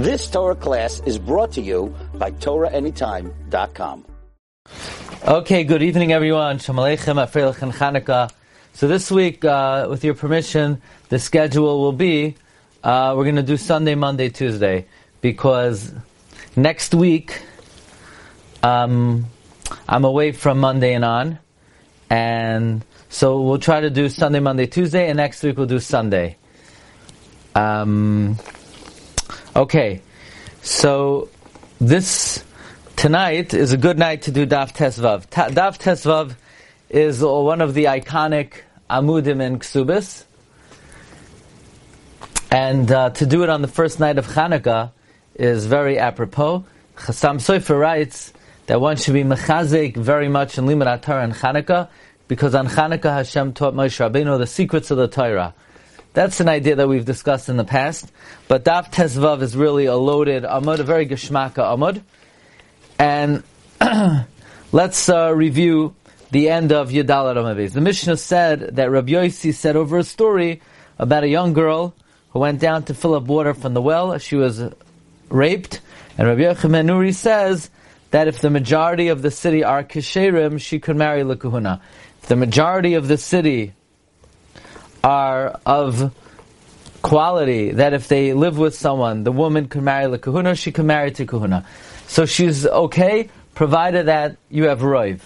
This Torah class is brought to you by TorahAnytime.com. Okay, good evening, everyone. Shalom Aleichem, Afreilach, and. So this week, uh, with your permission, the schedule will be uh, we're going to do Sunday, Monday, Tuesday, because next week um, I'm away from Monday and on, and so we'll try to do Sunday, Monday, Tuesday, and next week we'll do Sunday. Um, okay, so this tonight is a good night to do Daf Tesvav. Ta- Daf Tesvav is one of the iconic Amudim in Ksubis. And uh, to do it on the first night of Hanukkah is very apropos. Chassam Sofer writes that one should be mechazik very much in Limud Torah and Hanukkah, because on Hanukkah Hashem taught Moshe Rabbeinu the secrets of the Torah. That's an idea that we've discussed in the past, but Daf Tezvav is really a loaded amud, a very geshmaka amud. And let's uh, review the end of Yadalat Amaviz. The Mishnah said that Rabbi Yossi said over a story about a young girl who went down to fill up water from the well. She was raped, and Rabbi Yochanan says that if the majority of the city are kisherim, she could marry Lekahuna. If the majority of the city are of quality, that if they live with someone, the woman could marry Lekahuna, she could marry Tikahuna. So she's okay, provided that you have Roiv.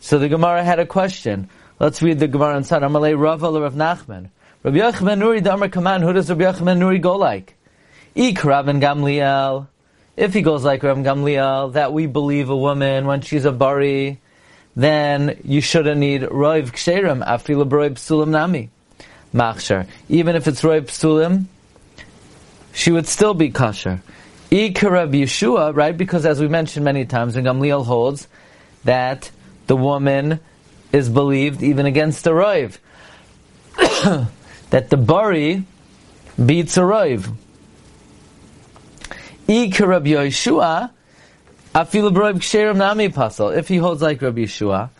So the Gemara had a question. Let's read the Gemara and Amalei Rava Rav Nachman. Rabbi Yochanan Nuri Damar Kaman, who does Rabbi Yochanan Nuri go like? Ik Rabban Gamliel. If he goes like Rabban Gamliel, that we believe a woman when she's a bari, then you shouldn't need Roiv Ksherim, Afila Roiv Psulim Nami. Machshar. Even if it's Roiv Psulim, she would still be kosher. Ik Yeshua, right? Because as we mentioned many times, and Gamliel holds that the woman is believed even against the Roiv. that the bari beats a roiv. Ika Yeshua, b'roiv ksherim nami. If he holds like Rabbi Yeshua,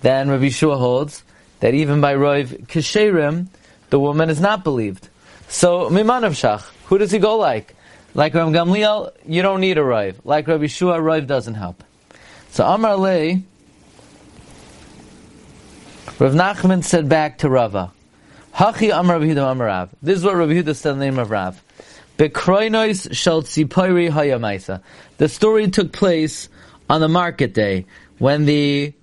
then Rabbi Yeshua holds that even by roiv ksherim, the woman is not believed. So mimanav shach, who does he go like? Like Rabbi Gamliel, you don't need a roiv. Like Rabbi Yeshua, roiv doesn't help. So Amar Le, Rav Nachman said back to Rava, Hachi Amar Rabbi Huda Amar Rav. This is what Rabbi Huda said in the name of Rav. Bekroinois shal tzipori hayamaisa. The story took place on the market day when the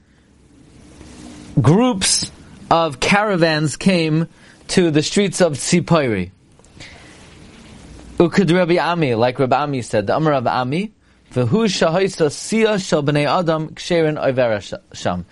groups of caravans came to the streets of Tzipori. Ukid Rabbi Ami, like Rabbi Ami said, the Amar Rabbi Ami, v'hu shahoisa siya shal b'nei adam ksherin oivera sham.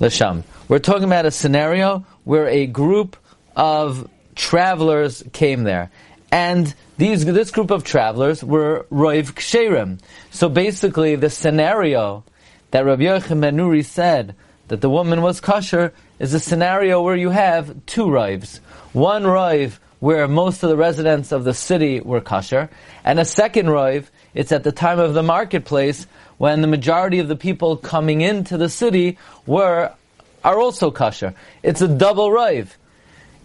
L'sham. We're talking about a scenario where a group of travelers came there. And these, this group of travelers were Roiv Ksherim. So basically, the scenario that Rabbi Yochanan ben Nuri said that the woman was kosher is a scenario where you have two Roivs. One Roiv where most of the residents of the city were kosher, and a second Roiv, it's at the time of the marketplace when the majority of the people coming into the city were are also kosher. It's a double Roiv.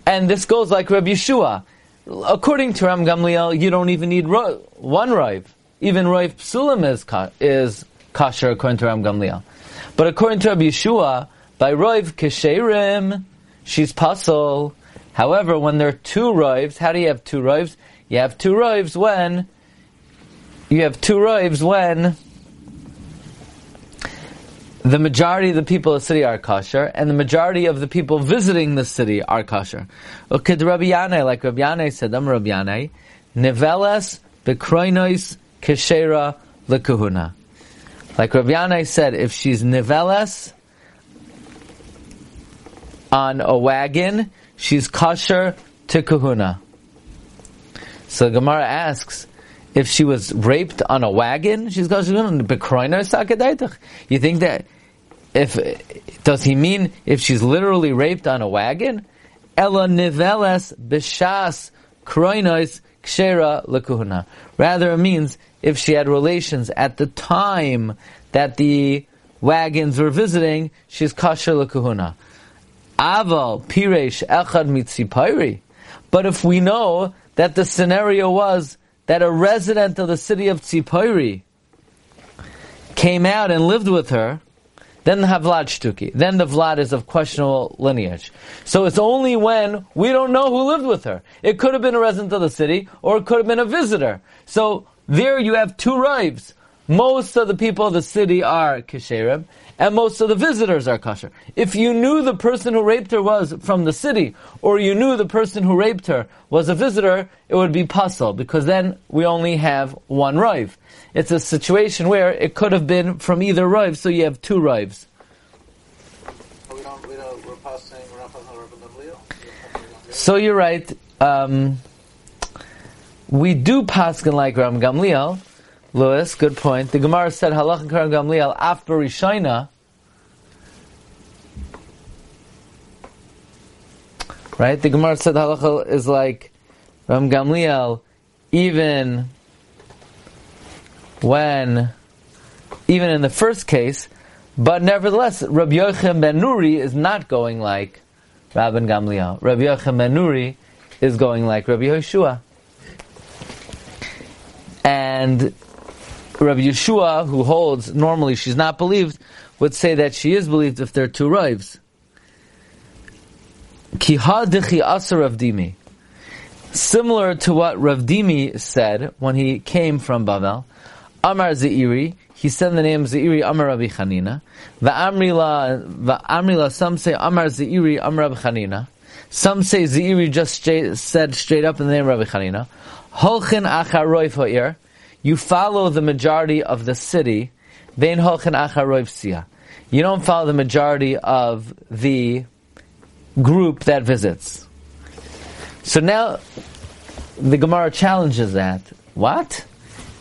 And this goes like Rabbi Yeshua. According to Ram Gamliel, you don't even need ro- one Rav. Even Rav Psulim is, ka- is kosher according to Ram Gamliel. But according to Rabbi Yeshua, by Rav Kesherim, she's pasul. However, when there are two Ravs, how do you have two Ravs? You have two Ravs when you have two Ravs when the majority of the people of the city are kosher, and the majority of the people visiting the city are kosher. Okay, the Rabbi Yanai, like Rabbi Yanai said, I'm Rabbi Yanai, neveles bekroinois keshera lekahuna. Like Rabbi Yanai said, if she's neveles on a wagon, she's kosher to kahuna. So Gemara asks, if she was raped on a wagon, she's kosher to You think that if does he mean if she's literally raped on a wagon? Ella niveles b'shas kroinos kshera lekuhuna. Rather, it means if she had relations at the time that the wagons were visiting, she's kasher lekuhuna. Aval piresh echad mitzipayri. But if we know that the scenario was that a resident of the city of Tzipori came out and lived with her, then the Havlad Shtuki. Then the Vlad is of questionable lineage. So it's only when we don't know who lived with her. It could have been a resident of the city, or it could have been a visitor. So there you have two rives. Most of the people of the city are Kesherim, and most of the visitors are kosher. If you knew the person who raped her was from the city, or you knew the person who raped her was a visitor, it would be pasul, because then we only have one rive. It's a situation where it could have been from either rive, so you have two rives. So you're right. Um, we do paskin like Ram Gamliel, Lewis, good point. The Gemara said Halach Karam Gamliel after Rishaina. Right? The Gemara said Halacha is like Ram Gamliel even when, even in the first case, but nevertheless, Rabbi Yochanan ben Nuri is not going like Rabbi Gamliel. Rabbi Yochanan ben Nuri is going like Rabbi Yeshua. And Rabbi Yeshua, who holds normally she's not believed, would say that she is believed if there are two rives. Similar to what Rav Dimi said when he came from Bavel, Amar Zeiri, he said the name Zeiri Amar Rabbi Chanina. Va'amrila, va'amrila, some say Amar Zeiri Amar Rabbi Chanina. Some say Zeiri just straight, said straight up in the name of Rabbi Chanina. Holchin acharoif ha'ir you follow the majority of the city, you don't follow the majority of the group that visits. So now the Gemara challenges that. What?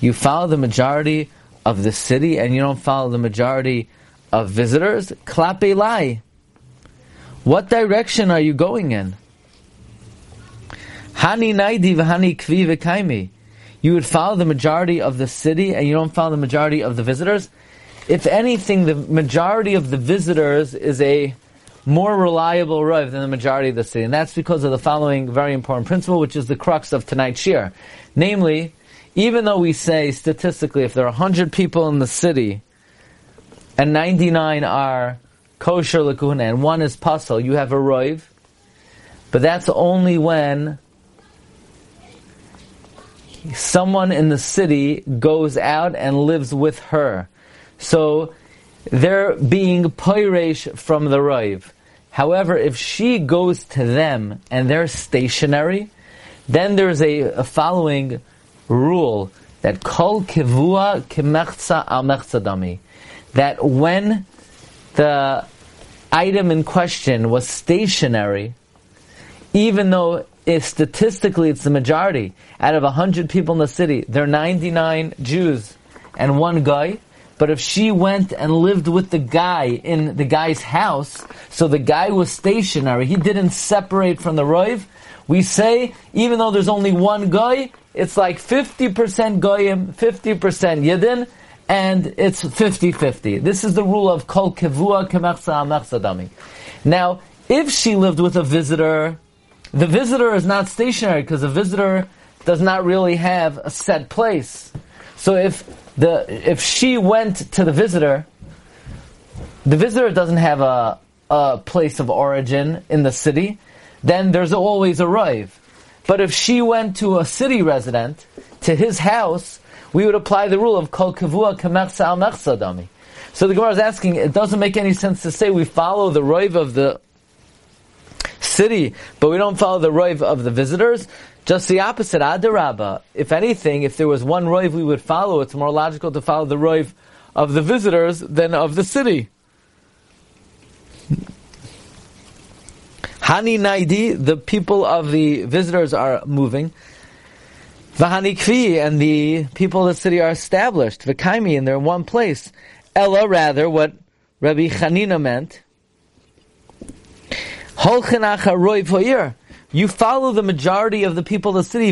You follow the majority of the city and you don't follow the majority of visitors? Klape lie. What direction are you going in? Hani naidi v'hani kvi v'kaimi you would follow the majority of the city and you don't follow the majority of the visitors. If anything, the majority of the visitors is a more reliable Rav than the majority of the city. And that's because of the following very important principle, which is the crux of tonight's shir. Namely, even though we say statistically, if there are 100 people in the city, and 99 are kosher lakuna, and one is pasul, you have a Rav, but that's only when someone in the city goes out and lives with her. So they're being poiresh from the Rav. However, if she goes to them and they're stationary, then there's a, a following rule that kol kivua kimechza al dami. That when the item in question was stationary, even though if statistically it's the majority. Out of 100 people in the city, there are 99 Jews and one guy. But if she went and lived with the guy in the guy's house, so the guy was stationary, he didn't separate from the Roiv, we say, even though there's only one guy, it's like 50% Goyim, 50% Yidden, and it's 50-50. This is the rule of Kol Kevua Kemechsa Now, if she lived with a visitor, the visitor is not stationary because the visitor does not really have a set place. So if the if she went to the visitor, the visitor doesn't have a, a place of origin in the city, then there's always a rive. But if she went to a city resident, to his house, we would apply the rule of kol kavua kamersa al dami. So the Gemara is asking, it doesn't make any sense to say we follow the rive of the city, but we don't follow the roiv of the visitors. Just the opposite, Adarabba. If anything, if there was one roiv we would follow, it's more logical to follow the roiv of the visitors than of the city. Hani Naidi, the people of the visitors are moving. Vahani Kvi, and the people of the city are established. Vakaimi, and they're in one place. Ella, rather, what Rabbi Chanina meant, you follow the majority of the people of the city.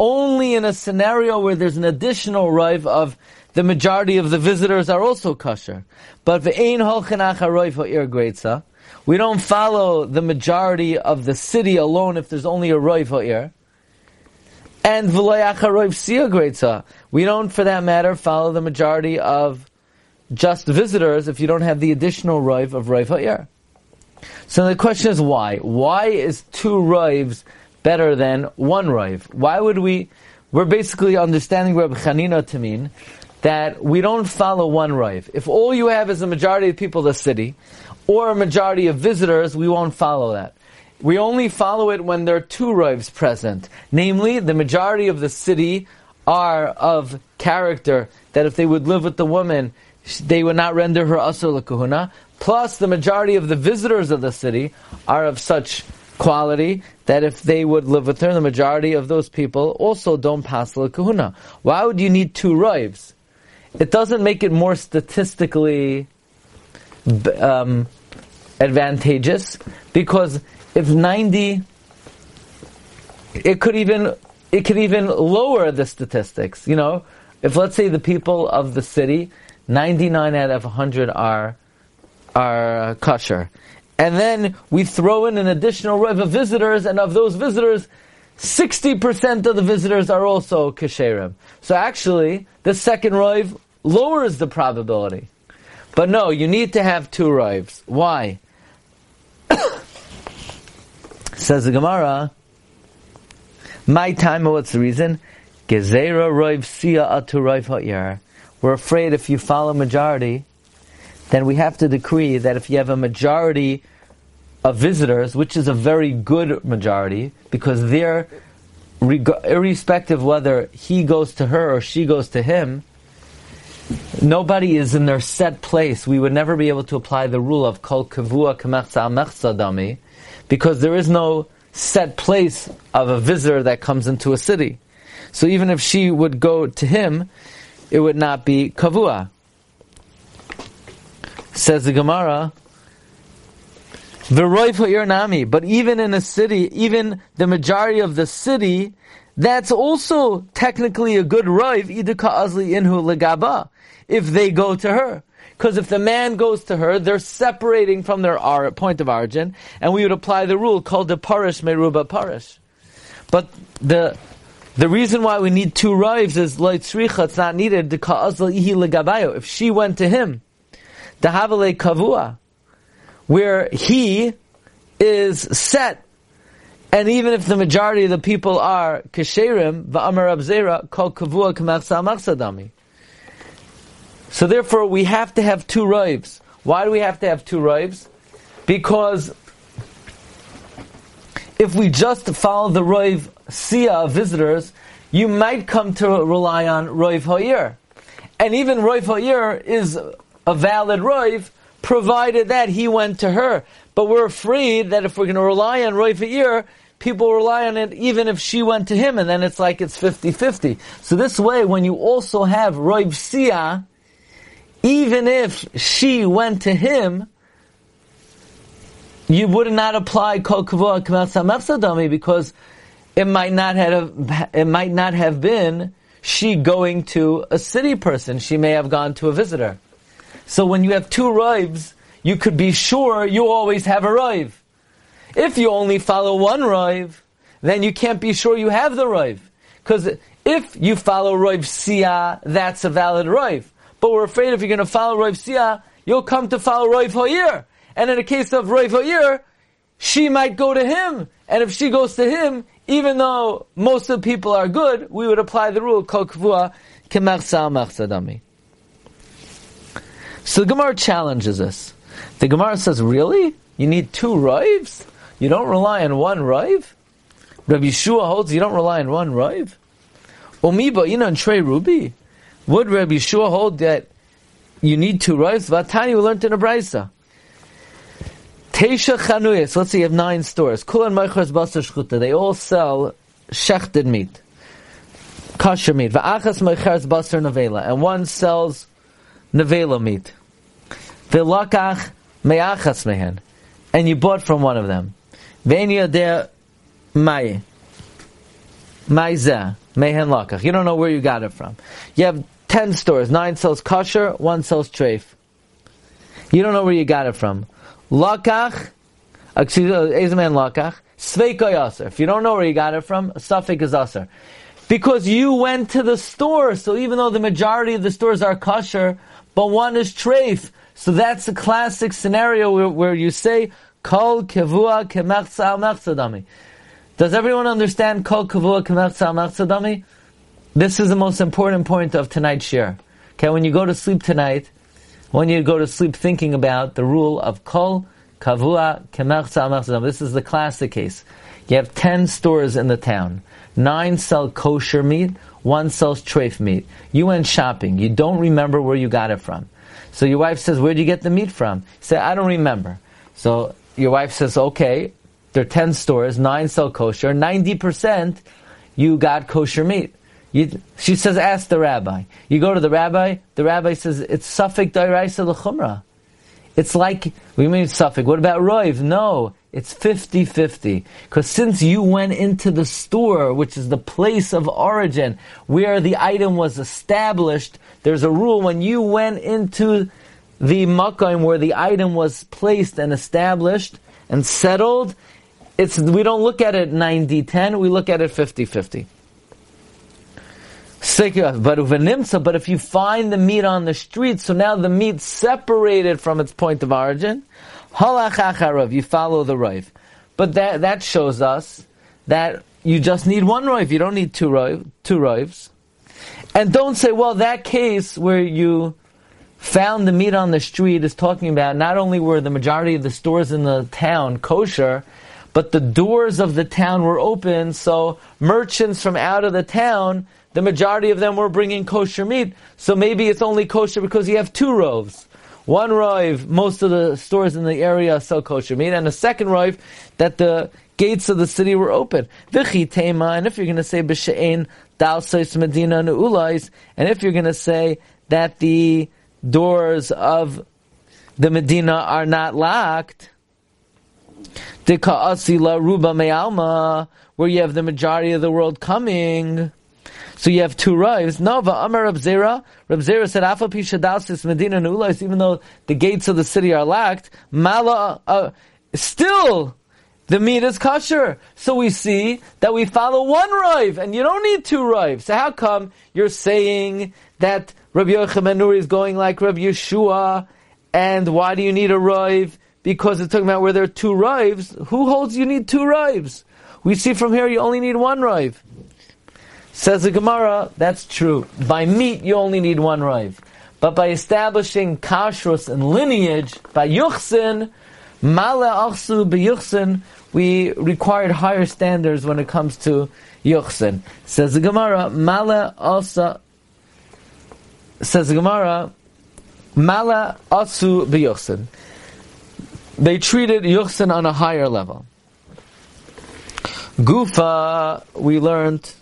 Only in a scenario where there's an additional rive of the majority of the visitors are also kosher. But we don't follow the majority of the city alone if there's only a roiv ha'ir. And v'loyacharoiv siya greatza. We don't, for that matter, follow the majority of just visitors if you don't have the additional rive of rive ha'ir. So the question is why? Why is two rives better than one rive? Why would we? We're basically understanding Rabbi Chanina to mean that we don't follow one rive. If all you have is a majority of people in the city, or a majority of visitors, we won't follow that. We only follow it when there are two rives present. Namely, the majority of the city are of character that if they would live with the woman, they would not render her asur kahuna. Plus, the majority of the visitors of the city are of such quality that if they would live with her, the majority of those people also don't pass the. Why would you need two rives? It doesn't make it more statistically um, advantageous because if 90, it could even it could even lower the statistics. You know, if let's say the people of the city, 99 out of 100 are are uh, kosher, and then we throw in an additional rev of visitors, and of those visitors, 60% of the visitors are also kasherim. So actually, the second rive lowers the probability. But no, you need to have two rives. Why? Says the Gemara, my time, what's the reason? Gezerah roiv sia atu roiv ha'ir. We're afraid if you follow majority, then we have to decree that if you have a majority of visitors, which is a very good majority, because they're, irrespective whether he goes to her or she goes to him, nobody is in their set place. We would never be able to apply the rule of kol kavua kamechza dami, because there is no set place of a visitor that comes into a city. So even if she would go to him, it would not be kavua. Says the Gemara, nami. But even in a city, even the majority of the city, that's also technically a good idika azli inhu legaba, if they go to her. Because if the man goes to her, they're separating from their point of origin, and we would apply the rule called the parish meruba parish. But the the reason why we need two rives is like tzricha, it's not needed. If she went to him, the kavua, where he is set, and even if the majority of the people are kesherim, va'amar abzera, kol kavua kamachsa machsadami. So therefore, we have to have two rives. Why do we have to have two rives? Because if we just follow the rive sia visitors, you might come to rely on rive ha'ir. And even rive ha'ir is a valid rive, provided that he went to her. But we're afraid that if we're going to rely on rive ha'ir, people rely on it even if she went to him, and then it's like it's 50-50. So this way, when you also have rive sia, even if she went to him, you would not apply kol kavua because it might not have it might not have been she going to a city person. She may have gone to a visitor. So when you have two rives, you could be sure you always have a rive. If you only follow one rive, then you can't be sure you have the rive. Because if you follow rive sia, that's a valid rive. But we're afraid if you're going to follow Rav Sia, you'll come to follow Rav Hoyer. And in the case of Rav Hoyer, she might go to him. And if she goes to him, even though most of the people are good, we would apply the rule, kol kvua machsadami. So the Gemara challenges us. The Gemara says, really? You need two rives? You don't rely on one rive? Rabbi Yeshua holds you don't rely on one rive? Omiba, you know, in Trey Ruby, would Rabbi Yeshua hold that you need two rives? Vatani, we learned in a brisa. Teisha chanuyas. Let's say you have nine stores. Kulan meichas basar shchuta. They all sell shechted meat, kosher meat. Va'achas meichas basar nevela, and one sells nevela meat. V'lakach me'achas mehen, and you bought from one of them. Ve'en yadeh mai. Maizeh. Mehen lakach. You don't know where you got it from. You have ten stores. Nine sells kosher, one sells treif. You don't know where you got it from. Lakach, excuse uh, me, Ezeman lakach, sveika yaser. If you don't know where you got it from, suffix is aser. Because you went to the store, so even though the majority of the stores are kosher, but one is treif. So that's a classic scenario where, where you say, Kol kevua kemachza machzadami. Does everyone understand Kol kevua kemachza machzadami? This is the most important point of tonight's share. Okay, when you go to sleep tonight, when you go to sleep thinking about the rule of Kol kavua machzadami. This is the classic case. You have ten stores in the town. Nine sell kosher meat, one sells treif meat. You went shopping. You don't remember where you got it from. So your wife says, where did you get the meat from? You say, I don't remember. So your wife says, okay, there are 10 stores, nine sell kosher, 90% you got kosher meat. You, she says, ask the rabbi. You go to the rabbi, the rabbi says, it's safek dairaisa l'chumrah. It's like, we mean safek. What about roiv? No, it's 50-50. Because since you went into the store, which is the place of origin, where the item was established, there's a rule when you went into the makkah where the item was placed and established and settled, it's, we don't look at it 90-10, we look at it 50-50. But if you find the meat on the street, so now the meat separated from its point of origin, halach acharav, you follow the rive. But that that shows us that you just need one rive. You don't need two rive, two rives. And don't say, well, that case where you found the meat on the street is talking about not only were the majority of the stores in the town kosher, but the doors of the town were open, so merchants from out of the town the majority of them were bringing kosher meat. So maybe it's only kosher because you have two roves. One rove, most of the stores in the area sell kosher meat, and a second rove that the gates of the city were open. Vichi tema, and if you're going to say b'she'en dalsais medina ne'ulais, and if you're going to say that the doors of the Medina are not locked, Dika asila ruba me'alma, where you have the majority of the world coming, so you have two rives. Nova Amar Rab Zera. Rab Zera said, "Afa pishadasis Medina Nulas." Even though the gates of the city are locked, Mala uh, still the meat is kosher. So we see that we follow one rive, and you don't need two rives. So how come you're saying that Rabbi Yochanan is going like Rabbi Yeshua, and why do you need a rive? Because it's talking about where there are two rives. Who holds you need two rives? We see from here you only need one rive. Says the Gemara, that's true. By meat, you only need one rive. But by establishing kashrus and lineage, by yuchsin, mala achsu yuchsin, we required higher standards when it comes to yuchsin. Says the Gemara, mala also, says the Gemara, mala asu b'yuchsin. They treated yuchsin on a higher level. Gufa, we learned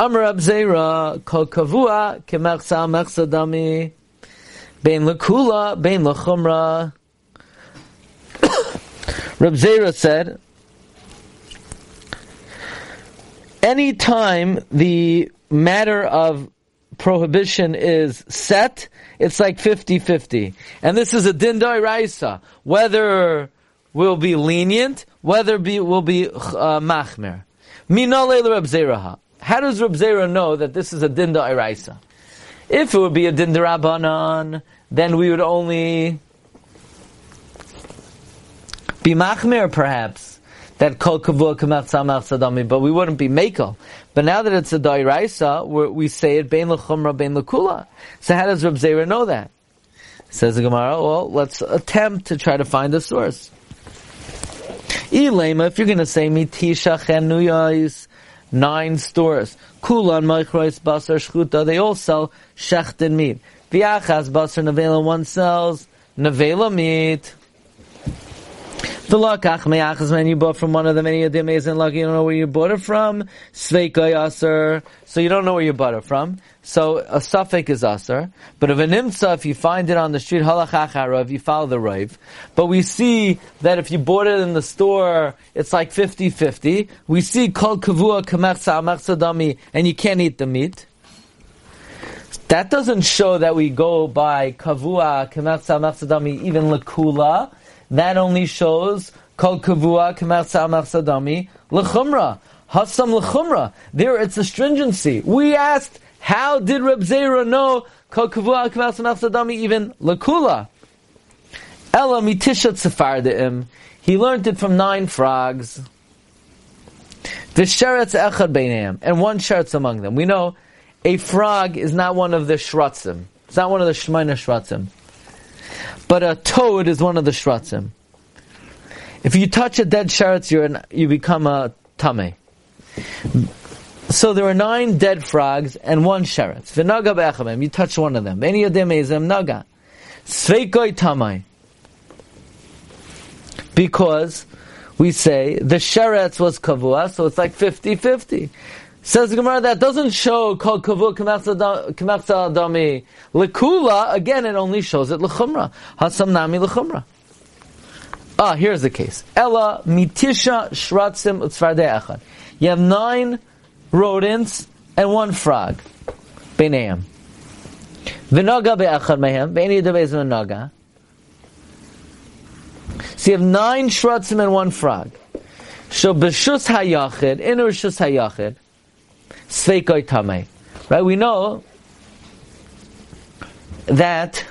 Amr Abzera kol kavua kemachsa mechsadami bein lekula bein lechumra. Rab Zera said, anytime the matter of prohibition is set, it's like 50-50. And this is a dindai raisa. Whether we'll be lenient, whether be, we'll be uh, machmer. Minale Rab Zeraha. How does Reb Zera know that this is a dinda iraisa? If it would be a dinda rabbanon, then we would only be machmir, perhaps, that kol kavua kamat samach sadami, but we wouldn't be makel. But now that it's a dairaisa, we say it bein lechumra bein lekula. So how does Reb Zera know that? Says the Gemara, well, let's attempt to try to find a source. Ilema, if you're going to say mitisha chenuyais, nine stores. Kulan, Maichrois, Basar, Shchuta, they all sell Shechten meat. Viachas, Basar, Nevela, one sells Nevela meat. The lakach me'achas man you bought from one of them, any of them isn't lucky, you don't know where you bought it from. Sveika aser, so you don't know where you bought it from. So a suffix is aser. But if an imsa, if you find it on the street, halachachara, if you follow the rave. But we see that if you bought it in the store, it's like 50-50. We see kol kavua kamechsa amechsadami, and you can't eat the meat. That doesn't show that we go by kavua kamechsa amechsadami, even lakula that only shows kol kavua kemersa machsadami lechumra. Hasam l'chumra. There it's a stringency. We asked, how did Reb Zera know even lakula? Ella mitisha tzefardeim. He learned it from nine frogs. V'sheretz echad beineim. And one sheretz among them. We know a frog is not one of the shratzim. It's not one of the shmeina shratzim. But a toad is one of the shratzim. If you touch a dead sheretz, you you become a tame. So there are nine dead frogs and one sheretz. V'naga be'echamem. You touch one of them. Any of them is naga. Sveikoi tamai. Because we say the sheretz was kavua, so it's like 50-50. Says the Gemara that doesn't show called kavua kemachsa dami lekula. Again, it only shows it lechumra. Hasam nami lechumra. Ah, here's the case. Ella mitisha shratzim utzvardei echad. You have nine rodents and one frog. V'naga be'echad mehem. So you have nine shratzim and one frog. So b'shus hayachid, in rishus hayachid, sveikoi tamei. Right, we know that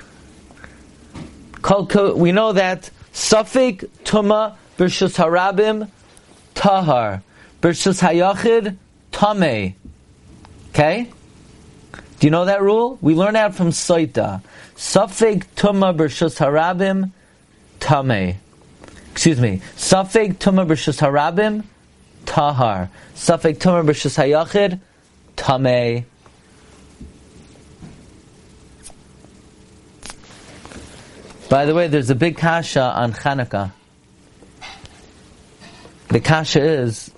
we know that Safik Tuma Bershus Harabim Tahar Bershus Hayachid Tame. Okay? Do you know that rule? We learn that from Soita. Safik Tuma Bershus Harabim Tame. Excuse me. Safik Tuma Bershus Harabim Tahar. Safik Tuma Bershus Hayachid Tame. By the way, there's a big kasha on Chanukah. The kasha is,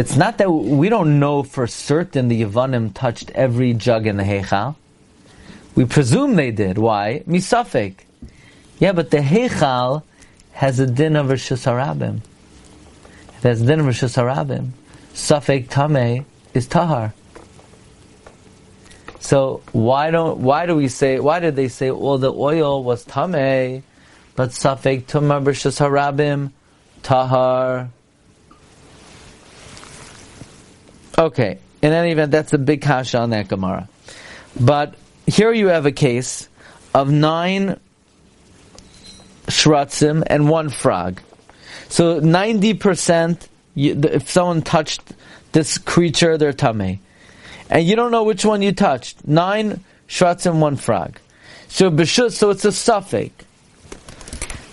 it's not that we don't know for certain the Yavanim touched every jug in the Heichal. We presume they did. Why? Misafek. Yeah, but the Heichal has a din of Rishus Harabim. It has a din of Rishus Harabim. Safek Tameh is Tahar. So why don't why do we say why did they say well the oil was tameh, but safek tumah b'shus harabim tahar. Okay, in any event, that's a big kasha on that Gemara. But here you have a case of nine shratzim and one frog. So ninety percent, if someone touched this creature, they're tameh and you don't know which one you touched. Nine and one frog. So b'shus, so it's a suffix.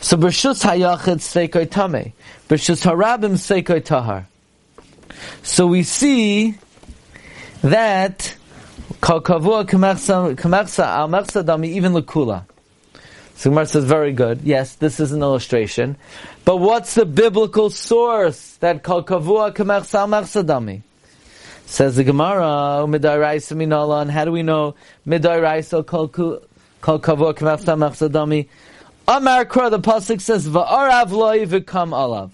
So b'shus hayachid seikoi tame. B'shus harabim seikoi tahar. So we see that kavua even lekula. So Gemara says, very good. Yes, this is an illustration. But what's the biblical source that kol kavua dami? Says the Gemara, Midairaisa minalan. How do we know kol kavur k'mafta machsadami? Amar Kra, the pasuk says va'arav loy v'kam alav.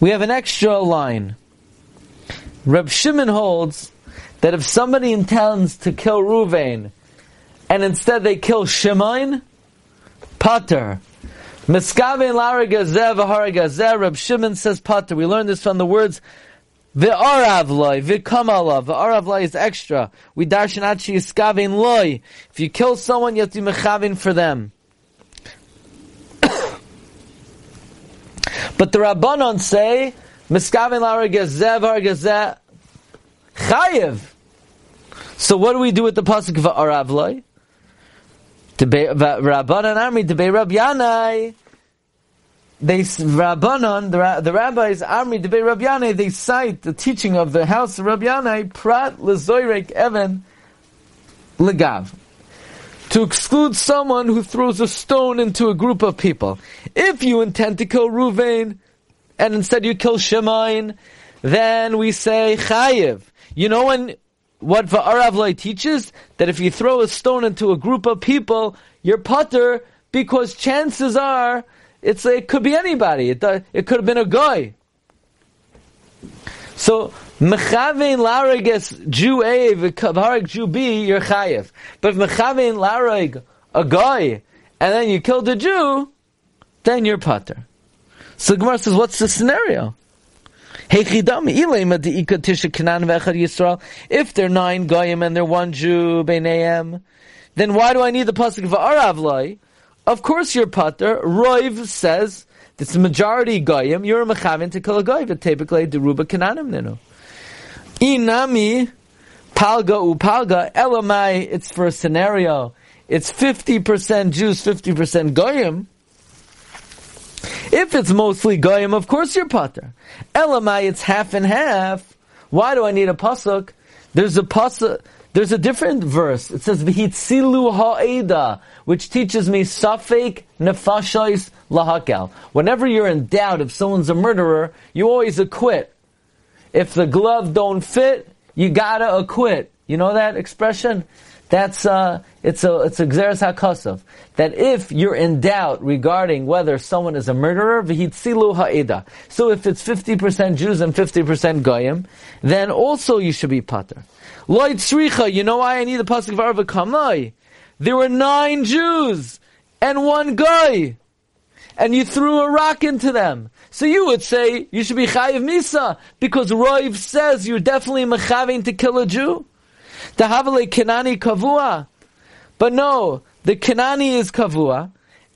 We have an extra line. Reb Shimon holds that if somebody intends to kill Ruvain and instead they kill Shimon, Pater. Miskavein laragazeh v'haragazeh. Reb Shimon says Pater. We learn this from the words the arav loy, v'kamalav. The arav loy is extra. We darshan yiskavin loy. If you kill someone, you have to be for them. But the rabbanon say, miskavin lara gezeh chayiv. So what do we do with the pasuk of arav loy? Rabbanon army, debei Rab Yanai they Rabbanon, the, the rabbis, Armi Debei Rabbi they cite the teaching of the house of Rabbi Yanai, Prat Lezoirek Evan Legav, to exclude someone who throws a stone into a group of people. If you intend to kill Ruvain, and instead you kill Shemain, then we say Chayiv. You know when what Va'aravlai teaches? That if you throw a stone into a group of people, you're putter, because chances are it's it could be anybody. It it could have been a guy. So mechavein larages Jew A v'kavarek Jew B you're chayev. But if mechavein larag a guy and then you killed a Jew, then you're pater. So Gemara says, what's the scenario? If they're nine goyim and they're one Jew, beinayim, then why do I need the pasuk of Aravlai? Of course, your pater. Roiv says it's the majority goyim. You're a mechavin to kill a goy, but typically deruba kananim nenu. Inami palga upalga elamai. It's for a scenario. It's fifty percent Jews, fifty percent goyim. If it's mostly goyim, of course you're pater. Elamai, it's half and half. Why do I need a pasuk? There's a pasuk. There's a different verse. It says v'hitzilu ha'eda, which teaches me safek nefashos lahakel. Whenever you're in doubt if someone's a murderer, you always acquit. If the glove don't fit, you gotta acquit. You know that expression? That's uh, it's a it's a gzeres hakosov. That if you're in doubt regarding whether someone is a murderer, v'hitzilu ha'eda. So if it's fifty percent Jews and fifty percent goyim, then also you should be pater. Lloyd Sricha, you know why I need the pasuk Kamai? There were nine Jews and one guy, and you threw a rock into them. So you would say you should be chayiv misa because Roiv says you're definitely mechaving to kill a Jew. The Havale Kenani Kavua. But no, the Kenani is Kavua,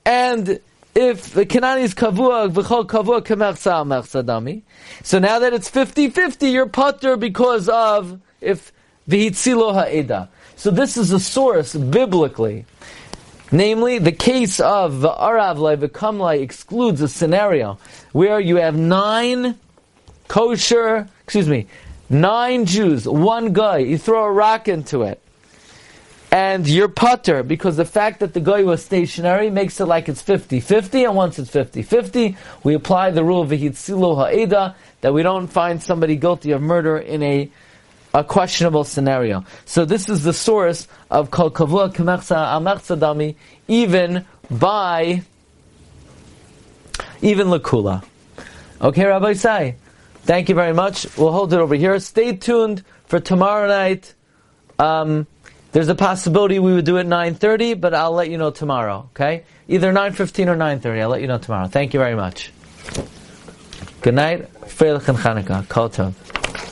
and if the Kenani is Kavua, V'chol Kavua Kemersa. So now that it's 50-50, you're putter because of if V'hitzilo Ha'eda. So this is a source biblically. Namely, the case of the Aravlai V'kamlai excludes a scenario where you have nine kosher, excuse me, Nine Jews, one guy, you throw a rock into it. And you're putter, because the fact that the guy was stationary makes it like it's 50-50, and once it's 50-50, we apply the rule of Vihitzilu Ha'eda, that we don't find somebody guilty of murder in a, a questionable scenario. So this is the source of Kol Kavua Kemechsa Dami, even by, even Lakula. Okay, Rabbi Sai? Thank you very much. We'll hold it over here. Stay tuned for tomorrow night. Um, there's a possibility we would do it 9.30, but I'll let you know tomorrow, okay? Either 9.15 or 9.30. I'll let you know tomorrow. Thank you very much. Good night. Freilich and Chanukah. Kol tov.